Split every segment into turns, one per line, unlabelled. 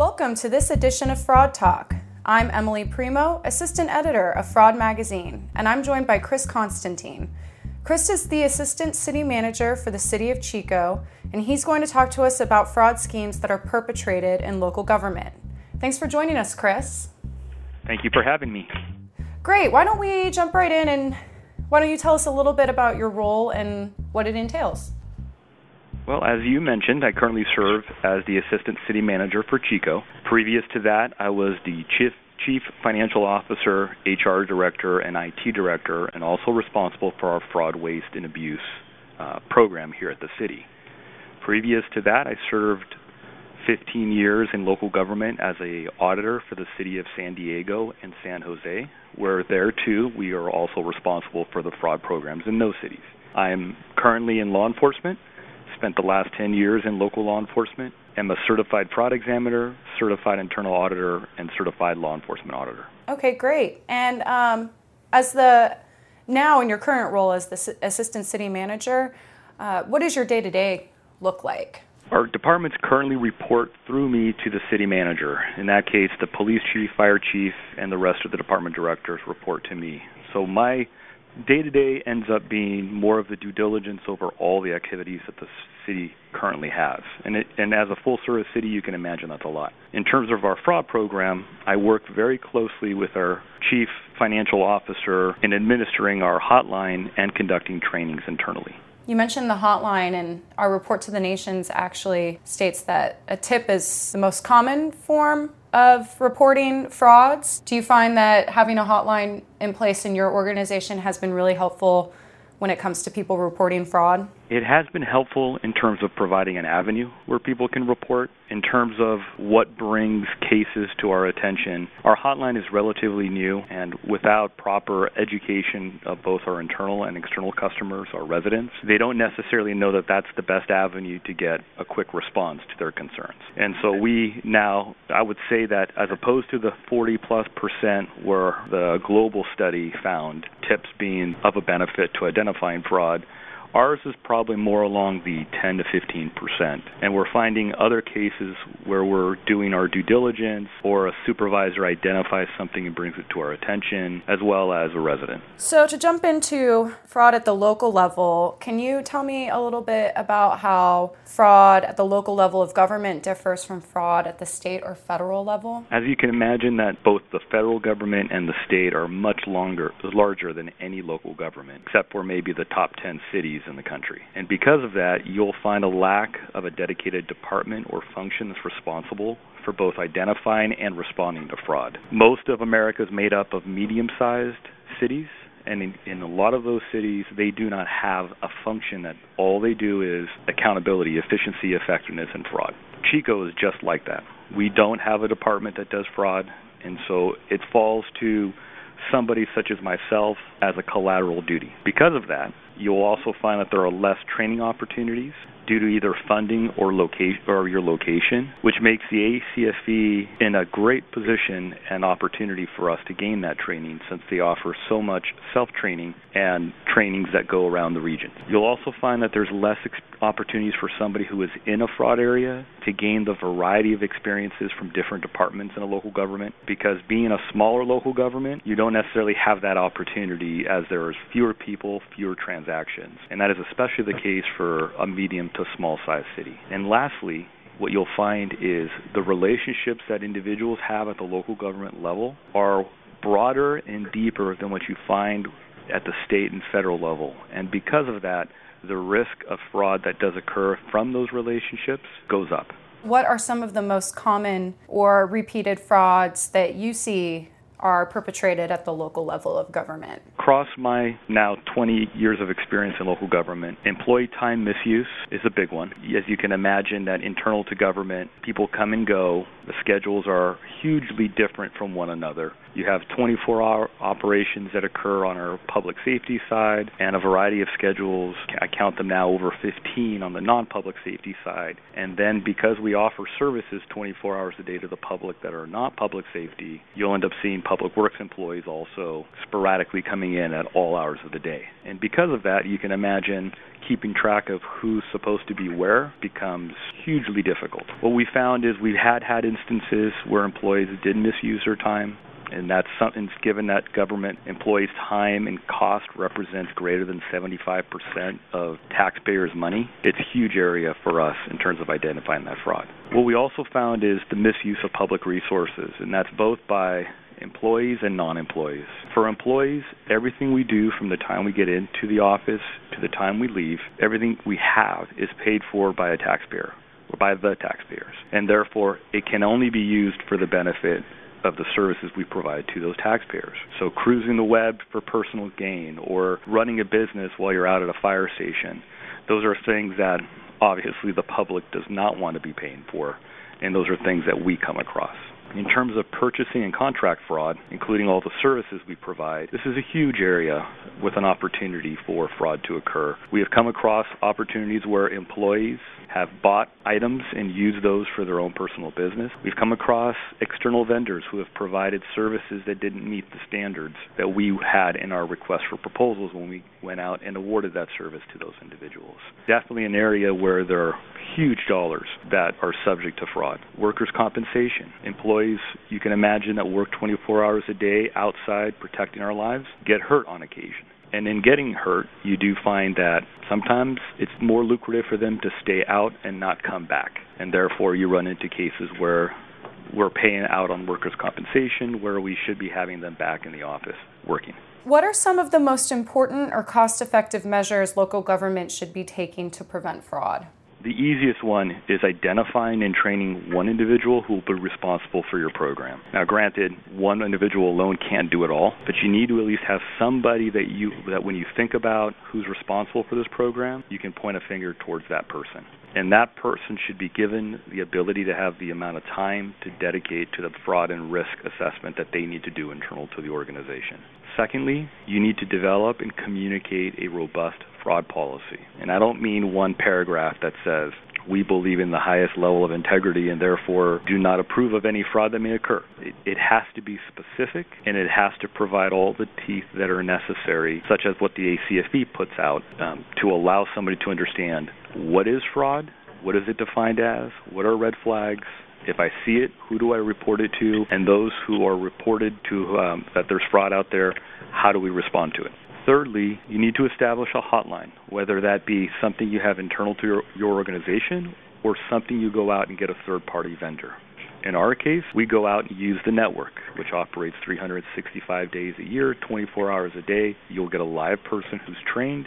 Welcome to this edition of Fraud Talk. I'm Emily Primeaux, assistant editor of Fraud Magazine, and I'm joined by Chris Constantin. Chris is the assistant city manager for the city of Chico, and he's going to talk to us about fraud schemes that are perpetrated in local government. Thanks for joining us, Chris.
Thank you for having me.
Great. Why don't we jump right in and why don't you tell us a little bit about your role and what it entails?
Well, as you mentioned, I currently serve as the assistant city manager for Chico. Previous to that, I was the chief chief financial officer, HR director, and IT director, and also responsible for our fraud, waste, and abuse uh, program here at the city. Previous to that, I served 15 years in local government as a auditor for the city of San Diego and San Jose, where there too we are also responsible for the fraud programs in those cities. I am currently in law enforcement spent the last 10 years in local law enforcement. I'm a certified fraud examiner, certified internal auditor, and certified law enforcement auditor.
Okay, great. And um, as the now in your current role as the assistant city manager, uh, what does your day to day look like?
Our departments currently report through me to the city manager. In that case, the police chief, fire chief, and the rest of the department directors report to me. So my day to day ends up being more of the due diligence over all the activities that the city currently has. And it, and as a full service city, you can imagine that's a lot. In terms of our fraud program, I work very closely with our chief financial officer in administering our hotline and conducting trainings internally.
You mentioned the hotline, and our report to the nations actually states that a tip is the most common form of reporting frauds. Do you find that having a hotline in place in your organization has been really helpful when it comes to people reporting fraud?
It has been helpful in terms of providing an avenue where people can report. In terms of what brings cases to our attention, our hotline is relatively new, and without proper education of both our internal and external customers, our residents, they don't necessarily know that that's the best avenue to get a quick response to their concerns. And so we now, I would say that as opposed to the 40 plus percent where the global study found tips being of a benefit to identifying fraud, Ours is probably more along the 10 to 15 percent, and we're finding other cases where we're doing our due diligence, or a supervisor identifies something and brings it to our attention, as well as a resident.
So, to jump into fraud at the local level, can you tell me a little bit about how fraud at the local level of government differs from fraud at the state or federal level?
As you can imagine, that both the federal government and the state are much longer, larger than any local government, except for maybe the top 10 cities in the country. And because of that, you'll find a lack of a dedicated department or function that's responsible for both identifying and responding to fraud. Most of America is made up of medium sized cities. And in, in a lot of those cities, they do not have a function that all they do is accountability, efficiency, effectiveness, and fraud. Chico is just like that. We don't have a department that does fraud, and so it falls to somebody such as myself as a collateral duty. Because of that, you'll also find that there are less training opportunities due to either funding or location or your location, which makes the ACFE in a great position and opportunity for us to gain that training since they offer so much self-training and trainings that go around the region. You'll also find that there's less ex- opportunities for somebody who is in a fraud area to gain the variety of experiences from different departments in a local government because being a smaller local government, you don't necessarily have that opportunity as there is fewer people, fewer transactions. And that is especially the case for a medium to small size city. And lastly, what you'll find is the relationships that individuals have at the local government level are broader and deeper than what you find at the state and federal level. And because of that, the risk of fraud that does occur from those relationships goes up.
What are some of the most common or repeated frauds that you see are perpetrated at the local level of government?
Across my now 20 years of experience in local government, employee time misuse is a big one. As you can imagine, that internal to government, people come and go. The schedules are hugely different from one another. You have 24 hour operations that occur on our public safety side and a variety of schedules. I count them now over 15 on the non public safety side. And then because we offer services 24 hours a day to the public that are not public safety, you'll end up seeing public works employees also sporadically coming in at all hours of the day. And because of that, you can imagine keeping track of who's supposed to be where becomes hugely difficult. What we found is we had had instances where employees did misuse their time and that's something given that government employees' time and cost represents greater than 75% of taxpayers' money. It's a huge area for us in terms of identifying that fraud. What we also found is the misuse of public resources, and that's both by employees and non-employees. For employees, everything we do from the time we get into the office to the time we leave, everything we have is paid for by a taxpayer or by the taxpayers. And therefore, it can only be used for the benefit of the services we provide to those taxpayers. So, cruising the web for personal gain or running a business while you're out at a fire station, those are things that obviously the public does not want to be paying for, and those are things that we come across. In terms of purchasing and contract fraud, including all the services we provide, this is a huge area with an opportunity for fraud to occur. We have come across opportunities where employees have bought items and used those for their own personal business. We've come across external vendors who have provided services that didn't meet the standards that we had in our request for proposals when we went out and awarded that service to those individuals. Definitely an area where there are huge dollars that are subject to fraud. Workers' compensation. Employees, you can imagine, that work 24 hours a day outside protecting our lives get hurt on occasion. And in getting hurt, you do find that sometimes it's more lucrative for them to stay out and not come back. And therefore, you run into cases where we're paying out on workers' compensation where we should be having them back in the office working.
What are some of the most important or cost effective measures local government should be taking to prevent fraud?
The easiest one is identifying and training one individual who will be responsible for your program. Now, granted, one individual alone can't do it all, but you need to at least have somebody that you that when you think about who's responsible for this program, you can point a finger towards that person. And that person should be given the ability to have the amount of time to dedicate to the fraud and risk assessment that they need to do internal to the organization. Secondly, you need to develop and communicate a robust fraud policy. And I don't mean one paragraph that says, we believe in the highest level of integrity and therefore do not approve of any fraud that may occur. It, it, has to be specific and it has to provide all the teeth that are necessary, such as what the ACFE puts out, um, to allow somebody to understand what is fraud, what is it defined as, what are red flags, if I see it, who do I report it to? And those who are reported to um, that there's fraud out there, how do we respond to it? Thirdly, you need to establish a hotline, whether that be something you have internal to your, your organization or something you go out and get a third party vendor. In our case, we go out and use the network, which operates 365 days a year, 24 hours a day. You'll get a live person who's trained.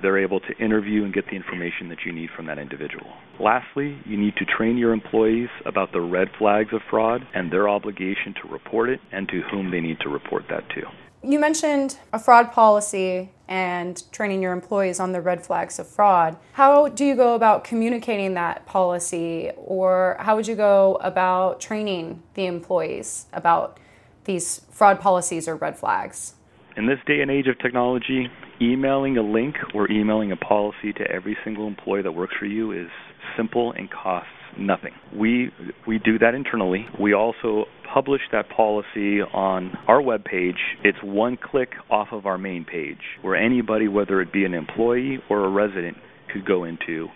They're able to interview and get the information that you need from that individual. Lastly, you need to train your employees about the red flags of fraud and their obligation to report it and to whom they need to report that to.
You mentioned a fraud policy and training your employees on the red flags of fraud. How do you go about communicating that policy, or how would you go about training the employees about these fraud policies or red flags?
In this day and age of technology, emailing a link or emailing a policy to every single employee that works for you is simple and costs nothing. We we do that internally. We also publish that policy on our web page. It's one click off of our main page where anybody whether it be an employee or a resident could go into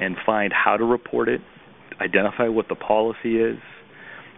and find how to report it, identify what the policy is,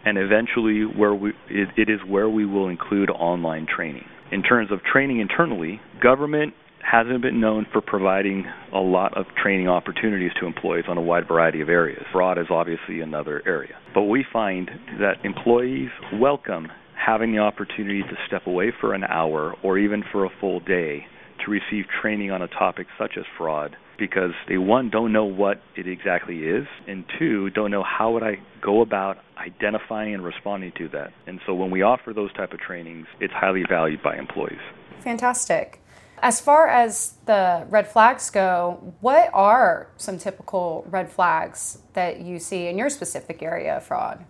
and eventually where we it, it is where we will include online training. In terms of training internally, government hasn't been known for providing a lot of training opportunities to employees on a wide variety of areas. Fraud is obviously another area. But we find that employees welcome having the opportunity to step away for an hour or even for a full day to receive training on a topic such as fraud because they one don't know what it exactly is and two don't know how would I go about identifying and responding to that. And so when we offer those type of trainings, it's highly valued by employees.
Fantastic. As far as the red flags go, what are some typical red flags that you see in your specific area of fraud?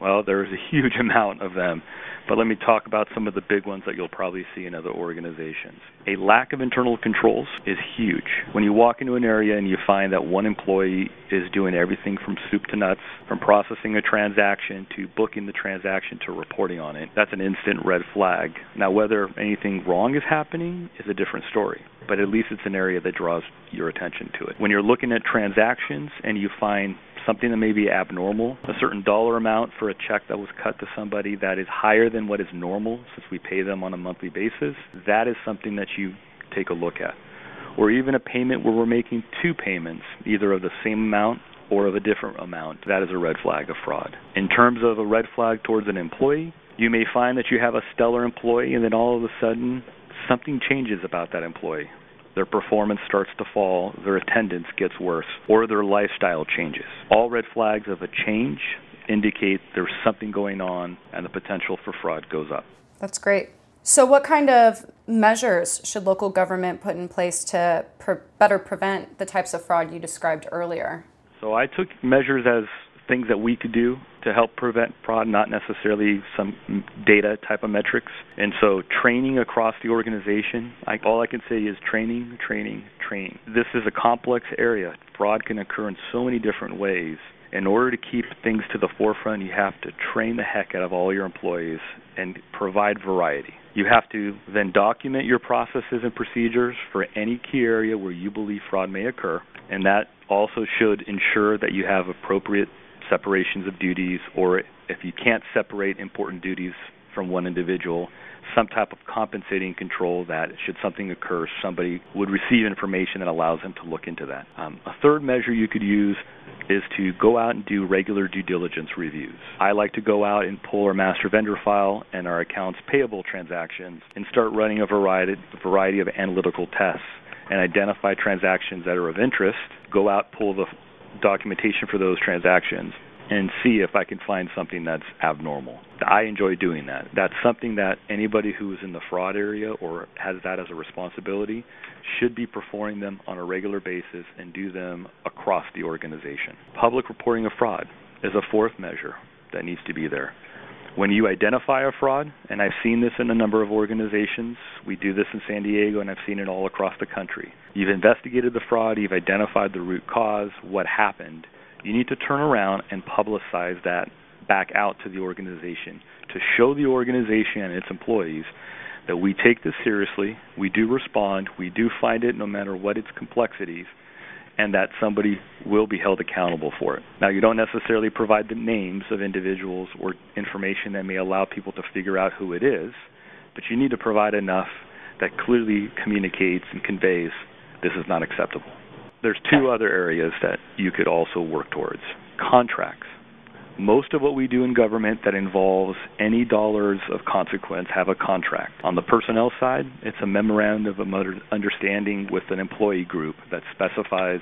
Well, there's a huge amount of them. but let me talk about some of the big ones that you'll probably see in other organizations. A lack of internal controls is huge. When you walk into an area and you find that one employee is doing everything from soup to nuts, from processing a transaction to booking the transaction to reporting on it, that's an instant red flag. Now, whether anything wrong is happening is a different story, but at least it's an area that draws your attention to it. When you're looking at transactions and you find something that may be abnormal, a certain dollar amount for a check that was cut to somebody that is higher than what is normal since we pay them on a monthly basis, that is something that you take a look at. Or even a payment where we're making two payments, either of the same amount or of a different amount, that is a red flag of fraud. In terms of a red flag towards an employee, you may find that you have a stellar employee and then all of a sudden something changes about that employee their performance starts to fall, their attendance gets worse, or their lifestyle changes. All red flags of a change indicate there's something going on and the potential for fraud goes up.
That's great. So, what kind of measures should local government put in place to pre- better prevent the types of fraud you described earlier?
So, I took measures as things that we could do to help prevent fraud, not necessarily some data type of metrics. And so, training across the organization, I, all I can say is training, training, training. This is a complex area. Fraud can occur in so many different ways. In order to keep things to the forefront, you have to train the heck out of all your employees and provide variety. You have to then document your processes and procedures for any key area where you believe fraud may occur, and that also should ensure that you have appropriate separations of duties, or if you can't separate important duties from one individual, some type of compensating control that should something occur, somebody would receive information that allows them to look into that. Um, a third measure you could use is to go out and do regular due diligence reviews. I like to go out and pull our master vendor file and our accounts payable transactions and start running a variety, a variety of analytical tests and identify transactions that are of interest, go out, pull the documentation for those transactions and see if I can find something that's abnormal. I enjoy doing that. That's something that anybody who is in the fraud area or has that as a responsibility should be performing them on a regular basis and do them across the organization. Public reporting of fraud is a fourth measure that needs to be there. When you identify a fraud, and I've seen this in a number of organizations, we do this in San Diego and I've seen it all across the country. You've investigated the fraud, you've identified the root cause, what happened. You need to turn around and publicize that back out to the organization to show the organization and its employees that we take this seriously, we do respond, we do find it no matter what its complexities, and that somebody will be held accountable for it. Now, you don't necessarily provide the names of individuals or information that may allow people to figure out who it is, but you need to provide enough that clearly communicates and conveys this is not acceptable. There's two other areas that you could also work towards contracts. Most of what we do in government that involves any dollars of consequence have a contract. On the personnel side, it's a memorandum of understanding with an employee group that specifies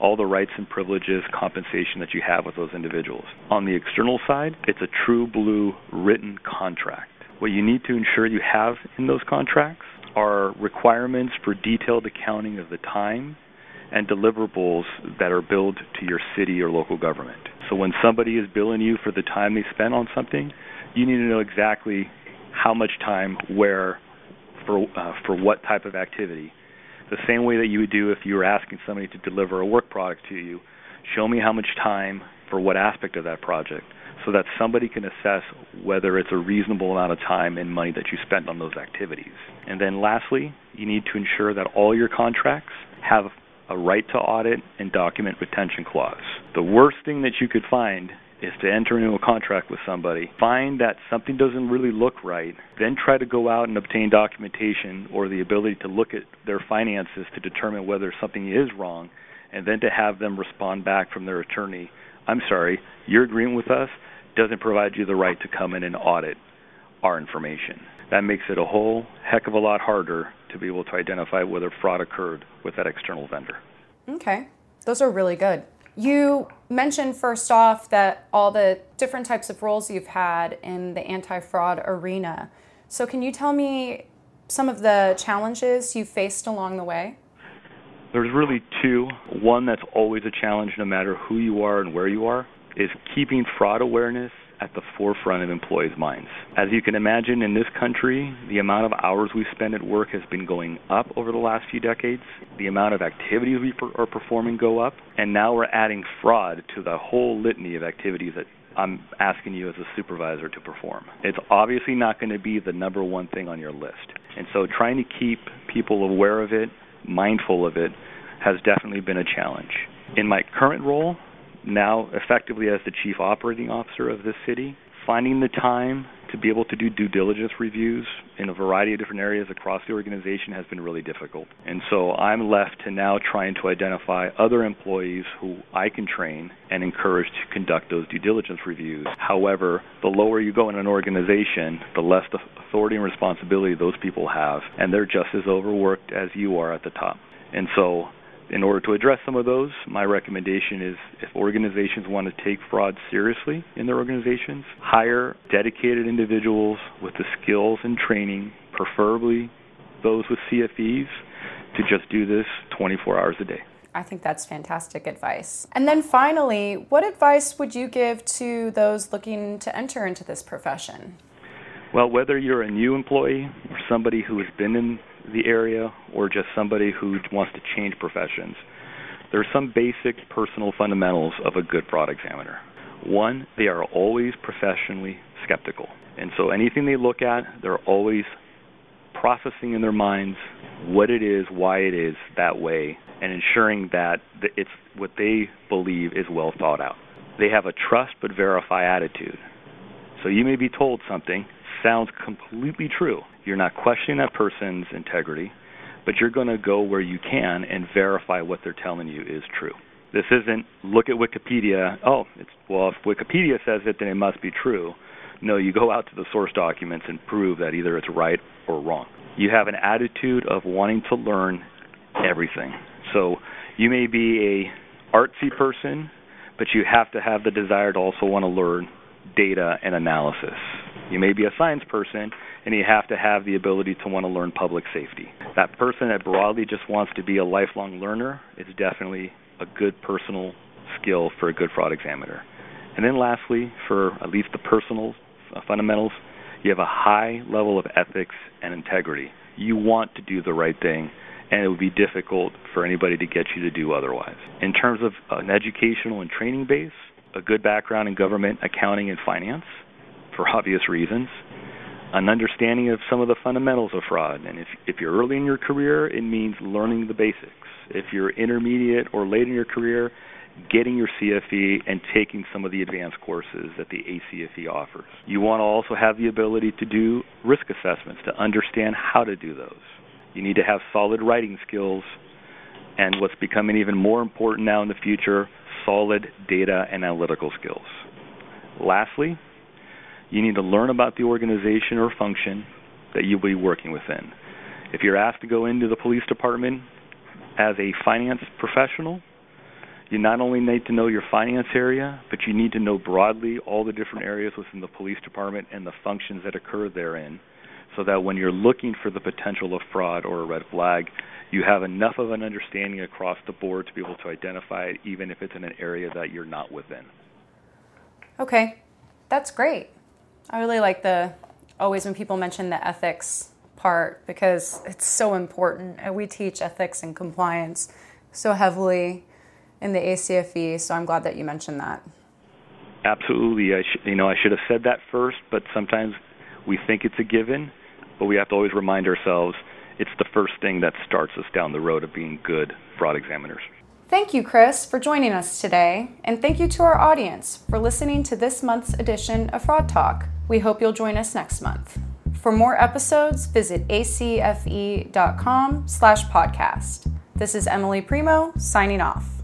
all the rights and privileges, compensation that you have with those individuals. On the external side, it's a true blue written contract. What you need to ensure you have in those contracts are requirements for detailed accounting of the time and deliverables that are billed to your city or local government. So when somebody is billing you for the time they spent on something, you need to know exactly how much time, where, for uh, for what type of activity. The same way that you would do if you were asking somebody to deliver a work product to you. Show me how much time for what aspect of that project so that somebody can assess whether it's a reasonable amount of time and money that you spent on those activities. And then lastly, you need to ensure that all your contracts have a right to audit and document retention clause. The worst thing that you could find is to enter into a contract with somebody, find that something doesn't really look right, then try to go out and obtain documentation or the ability to look at their finances to determine whether something is wrong, and then to have them respond back from their attorney, I'm sorry, your agreement with us doesn't provide you the right to come in and audit our information. That makes it a whole heck of a lot harder to be able to identify whether fraud occurred with that external vendor.
Okay, those are really good. You mentioned first off that all the different types of roles you've had in the anti fraud arena. So, can you tell me some of the challenges you faced along the way?
There's really two. One that's always a challenge, no matter who you are and where you are, is keeping fraud awareness at the forefront of employees' minds. As you can imagine, in this country, the amount of hours we spend at work has been going up over the last few decades. The amount of activities we per- are performing go up, and now we're adding fraud to the whole litany of activities that I'm asking you as a supervisor to perform. It's obviously not going to be the number one thing on your list. And so trying to keep people aware of it, mindful of it, has definitely been a challenge. In my current role, now effectively as the chief operating officer of this city, finding the time to be able to do due diligence reviews in a variety of different areas across the organization has been really difficult. And so I'm left to now trying to identify other employees who I can train and encourage to conduct those due diligence reviews. However, the lower you go in an organization, the less the authority and responsibility those people have, and they're just as overworked as you are at the top. And so in order to address some of those, my recommendation is if organizations want to take fraud seriously in their organizations, hire dedicated individuals with the skills and training, preferably those with CFEs, to just do this 24 hours a day.
I think that's fantastic advice. And then finally, what advice would you give to those looking to enter into this profession?
Well, whether you're a new employee or somebody who has been in the area or just somebody who wants to change professions, there are some basic personal fundamentals of a good fraud examiner. One, they are always professionally skeptical. And so anything they look at, they're always processing in their minds what it is, why it is that way, and ensuring that it's what they believe is well thought out. They have a trust but verify attitude. So you may be told something sounds completely true, you're not questioning that person's integrity, but you're going to go where you can and verify what they're telling you is true. This isn't look at Wikipedia. Oh, it's well, if Wikipedia says it, then it must be true. No, you go out to the source documents and prove that either it's right or wrong. You have an attitude of wanting to learn everything. So you may be a artsy person, but you have to have the desire to also want to learn data and analysis. You may be a science person, and you have to have the ability to want to learn public safety. That person that broadly just wants to be a lifelong learner is definitely a good personal skill for a good fraud examiner. And then lastly, for at least the personal uh, fundamentals, you have a high level of ethics and integrity. You want to do the right thing, and it would be difficult for anybody to get you to do otherwise. In terms of an educational and training base, a good background in government, accounting, and finance, for obvious reasons, an understanding of some of the fundamentals of fraud. And if, if you're early in your career, it means learning the basics. If you're intermediate or late in your career, getting your CFE and taking some of the advanced courses that the ACFE offers. You want to also have the ability to do risk assessments to understand how to do those. You need to have solid writing skills and what's becoming even more important now in the future, solid data and analytical skills. Lastly, you need to learn about the organization or function that you'll be working within. If you're asked to go into the police department as a finance professional, you not only need to know your finance area, but you need to know broadly all the different areas within the police department and the functions that occur therein, so that when you're looking for the potential of fraud or a red flag, you have enough of an understanding across the board to be able to identify it, even if it's in an area that you're not within.
Okay, that's great. I really like the always when people mention the ethics part because it's so important. And we teach ethics and compliance so heavily in the ACFE, so I'm glad that you mentioned that.
Absolutely. I sh- you know, I should have said that first, but sometimes we think it's a given, but we have to always remind ourselves it's the first thing that starts us down the road of being good fraud examiners.
Thank you, Chris, for joining us today, and thank you to our audience for listening to this month's edition of Fraud Talk. We hope you'll join us next month. For more episodes, visit acfe.com slash podcast. This is Emily Primeaux, signing off.